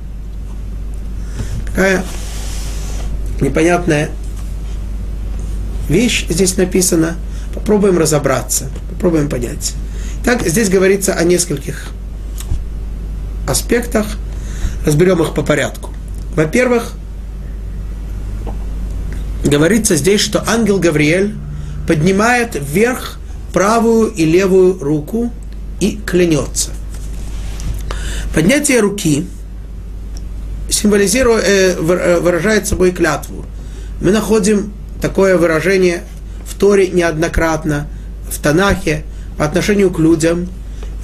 Какая непонятная вещь здесь написана. Попробуем разобраться, попробуем понять. Так, здесь говорится о нескольких аспектах. Разберем их по порядку. Во-первых, говорится здесь, что ангел Гавриэль поднимает вверх правую и левую руку и клянется. Поднятие руки – символизирует, э, э, выражает собой клятву. Мы находим такое выражение в Торе неоднократно, в Танахе, по отношению к людям,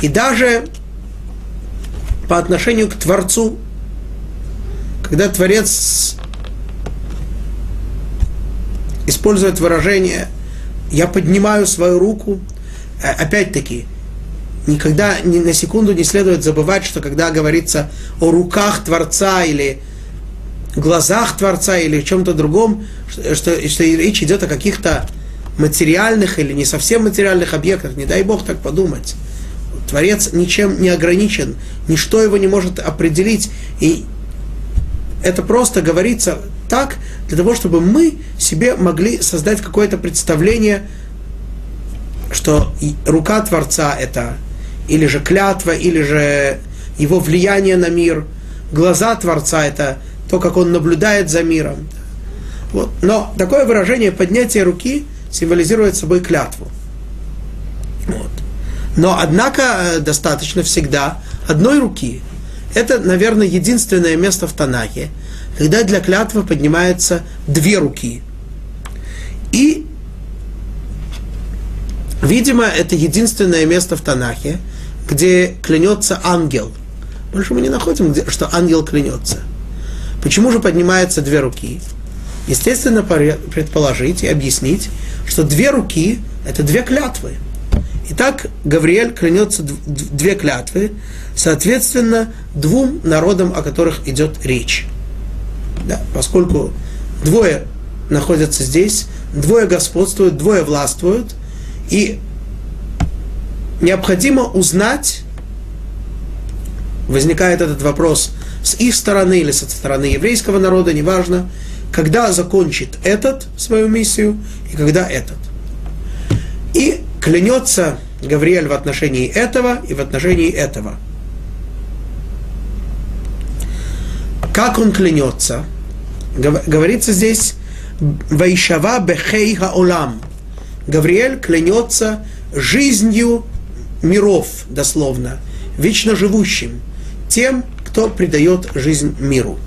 и даже по отношению к Творцу, когда Творец использует выражение «я поднимаю свою руку», э, опять-таки, никогда ни на секунду не следует забывать, что когда говорится о руках Творца или глазах Творца или чем-то другом, что, что, что речь идет о каких-то материальных или не совсем материальных объектах, не дай Бог так подумать. Творец ничем не ограничен, ничто его не может определить. И это просто говорится так, для того, чтобы мы себе могли создать какое-то представление, что рука Творца это или же клятва, или же его влияние на мир, глаза Творца это то, как он наблюдает за миром. Вот. Но такое выражение поднятия руки символизирует собой клятву. Вот. Но, однако, э, достаточно всегда одной руки. Это, наверное, единственное место в Танахе, когда для клятвы поднимаются две руки. И, видимо, это единственное место в Танахе, где клянется ангел. Больше мы не находим, где, что ангел клянется. Почему же поднимаются две руки? Естественно, предположить и объяснить, что две руки – это две клятвы. Итак, Гавриэль клянется две клятвы, соответственно, двум народам, о которых идет речь. Да, поскольку двое находятся здесь, двое господствуют, двое властвуют, и необходимо узнать, возникает этот вопрос с их стороны или со стороны еврейского народа, неважно, когда закончит этот свою миссию и когда этот. И клянется Гавриэль в отношении этого и в отношении этого. Как он клянется? Говорится здесь Вайшава бехей хаолам. Гавриэль клянется жизнью миров, дословно, вечно живущим, тем, кто придает жизнь миру.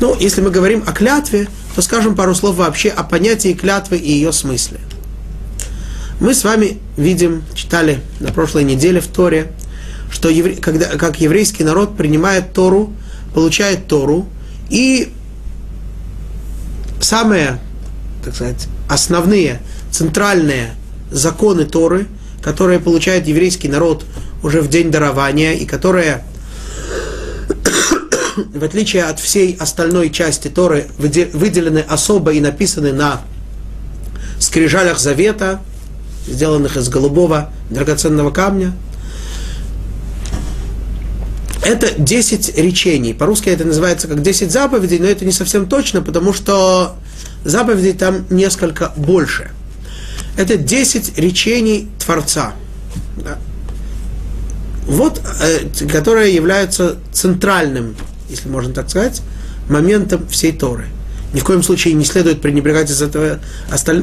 Ну, если мы говорим о клятве, то скажем пару слов вообще о понятии клятвы и ее смысле. Мы с вами видим, читали на прошлой неделе в Торе, что евре, когда, как еврейский народ принимает Тору, получает Тору, и самые, так сказать, основные, центральные законы Торы, которые получает еврейский народ уже в день дарования, и которые в отличие от всей остальной части Торы, выделены особо и написаны на скрижалях завета, сделанных из голубого драгоценного камня. Это 10 речений. По-русски это называется как 10 заповедей, но это не совсем точно, потому что заповедей там несколько больше. Это 10 речений Творца. Вот, э, которые являются центральным если можно так сказать, моментом всей Торы. Ни в коем случае не следует пренебрегать из, этого,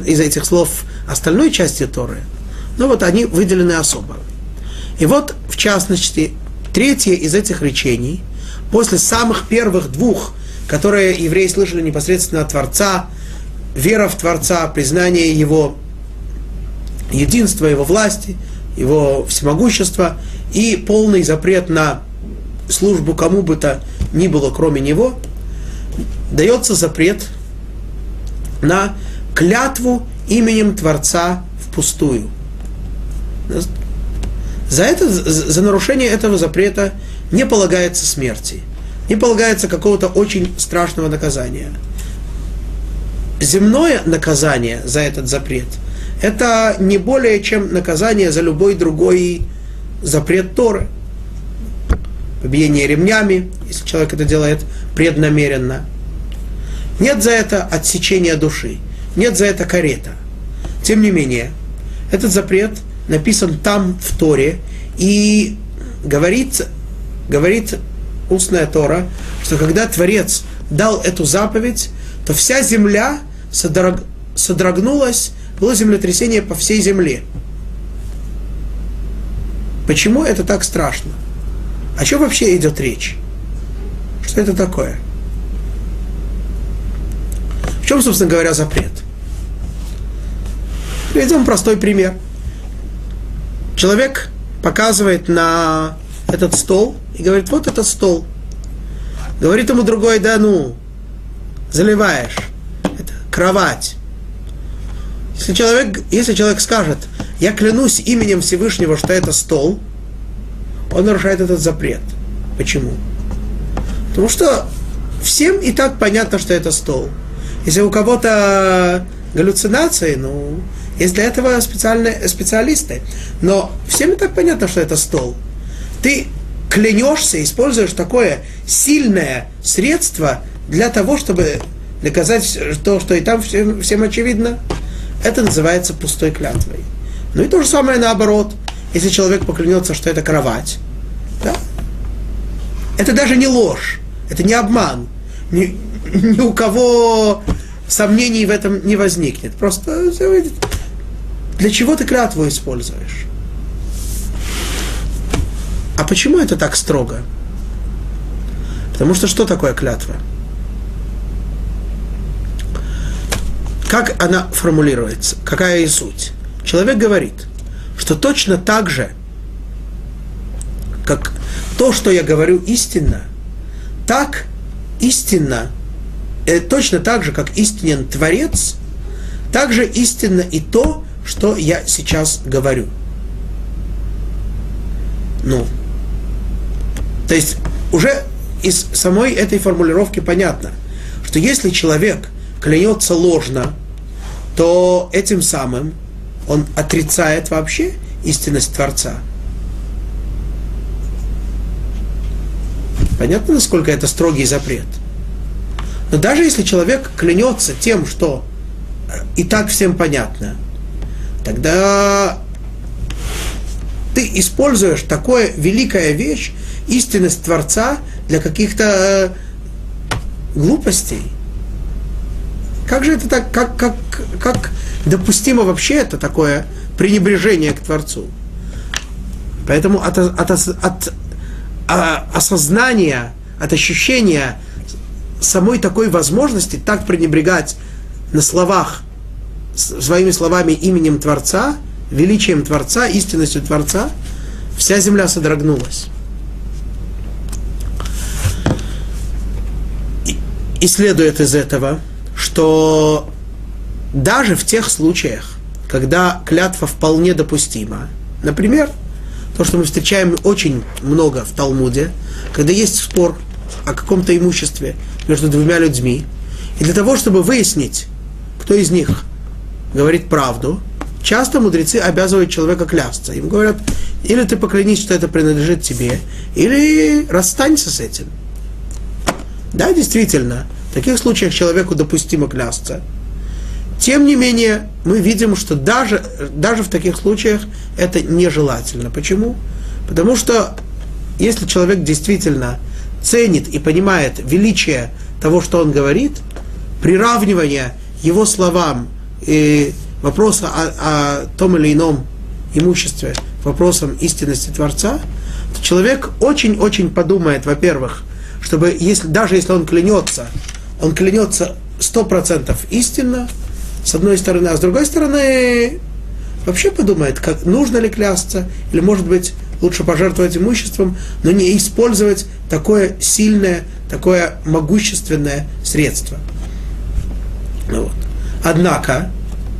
из этих слов остальной части Торы, но вот они выделены особо. И вот, в частности, третье из этих речений, после самых первых двух, которые евреи слышали непосредственно от Творца, вера в Творца, признание Его единства, Его власти, Его всемогущества и полный запрет на службу кому бы то ни было, кроме него, дается запрет на клятву именем Творца впустую. За, это, за нарушение этого запрета не полагается смерти, не полагается какого-то очень страшного наказания. Земное наказание за этот запрет – это не более чем наказание за любой другой запрет Торы – побиение ремнями, если человек это делает преднамеренно. Нет за это отсечения души, нет за это карета. Тем не менее, этот запрет написан там, в Торе, и говорит, говорит устная Тора, что когда Творец дал эту заповедь, то вся земля содрог, содрогнулась, было землетрясение по всей земле. Почему это так страшно? О чем вообще идет речь? Что это такое? В чем, собственно говоря, запрет? Приведем простой пример. Человек показывает на этот стол и говорит, вот этот стол. Говорит ему другой, да ну, заливаешь. Это кровать. Если человек, если человек скажет, я клянусь именем Всевышнего, что это стол, он нарушает этот запрет. Почему? Потому что всем и так понятно, что это стол. Если у кого-то галлюцинации, ну, Есть для этого специальные специалисты. Но всем и так понятно, что это стол. Ты клянешься, используешь такое сильное средство для того, чтобы доказать то, что и там всем, всем очевидно. Это называется пустой клятвой. Ну и то же самое наоборот. Если человек поклянется, что это кровать, да? это даже не ложь, это не обман. Ни, ни у кого сомнений в этом не возникнет. Просто для чего ты клятву используешь? А почему это так строго? Потому что что такое клятва? Как она формулируется? Какая ее суть? Человек говорит, что точно так же, как то, что я говорю истинно, так истинно, э, точно так же, как истинен Творец, так же истинно и то, что я сейчас говорю. Ну, то есть уже из самой этой формулировки понятно, что если человек клянется ложно, то этим самым он отрицает вообще истинность Творца. Понятно, насколько это строгий запрет? Но даже если человек клянется тем, что и так всем понятно, тогда ты используешь такое великая вещь, истинность Творца для каких-то э, глупостей. Как же это так, как, как, как допустимо вообще это такое пренебрежение к Творцу? Поэтому от, от, от, от а, осознания, от ощущения самой такой возможности так пренебрегать на словах, своими словами именем Творца, величием Творца, истинностью Творца, вся земля содрогнулась. И следует из этого, что даже в тех случаях, когда клятва вполне допустима, например, то, что мы встречаем очень много в Талмуде, когда есть спор о каком-то имуществе между двумя людьми, и для того, чтобы выяснить, кто из них говорит правду, часто мудрецы обязывают человека клясться. Им говорят, или ты поклянись, что это принадлежит тебе, или расстанься с этим. Да, действительно, в таких случаях человеку допустимо клясться. Тем не менее, мы видим, что даже, даже в таких случаях это нежелательно. Почему? Потому что если человек действительно ценит и понимает величие того, что он говорит, приравнивание его словам и вопроса о, о том или ином имуществе вопросом истинности Творца, то человек очень-очень подумает, во-первых, чтобы, если, даже если он клянется, он клянется сто процентов истинно, с одной стороны, а с другой стороны, вообще подумает, как, нужно ли клясться, или, может быть, лучше пожертвовать имуществом, но не использовать такое сильное, такое могущественное средство. Вот. Однако,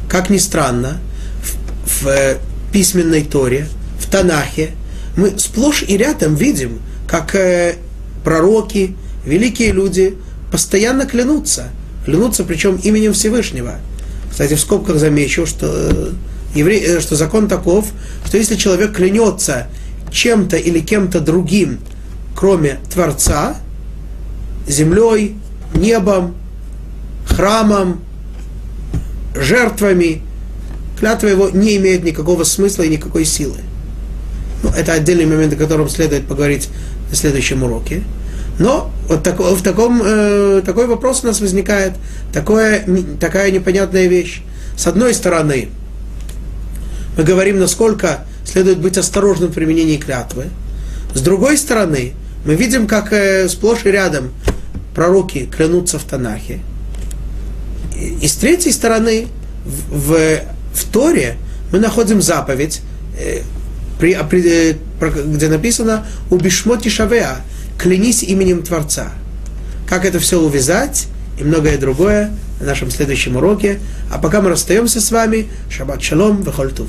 как ни странно, в, в э, письменной Торе, в Танахе, мы сплошь и рядом видим, как э, пророки, великие люди постоянно клянутся. Клянутся, причем именем Всевышнего. Кстати, в скобках замечу, что, э, евре... Э, что закон таков, что если человек клянется чем-то или кем-то другим, кроме Творца, землей, небом, храмом, жертвами, клятва его не имеет никакого смысла и никакой силы. Ну, это отдельный момент, о котором следует поговорить на следующем уроке. Но вот так, в таком, э, такой вопрос у нас возникает, такое, такая непонятная вещь. С одной стороны, мы говорим, насколько следует быть осторожным в применении клятвы. С другой стороны, мы видим, как э, сплошь и рядом пророки клянутся в Танахе. И, и с третьей стороны, в, в, в Торе мы находим заповедь, э, при, при, э, где написано «Убишмоти шавеа» клянись именем Творца. Как это все увязать и многое другое на нашем следующем уроке. А пока мы расстаемся с вами, шаббат шалом, вехольтув.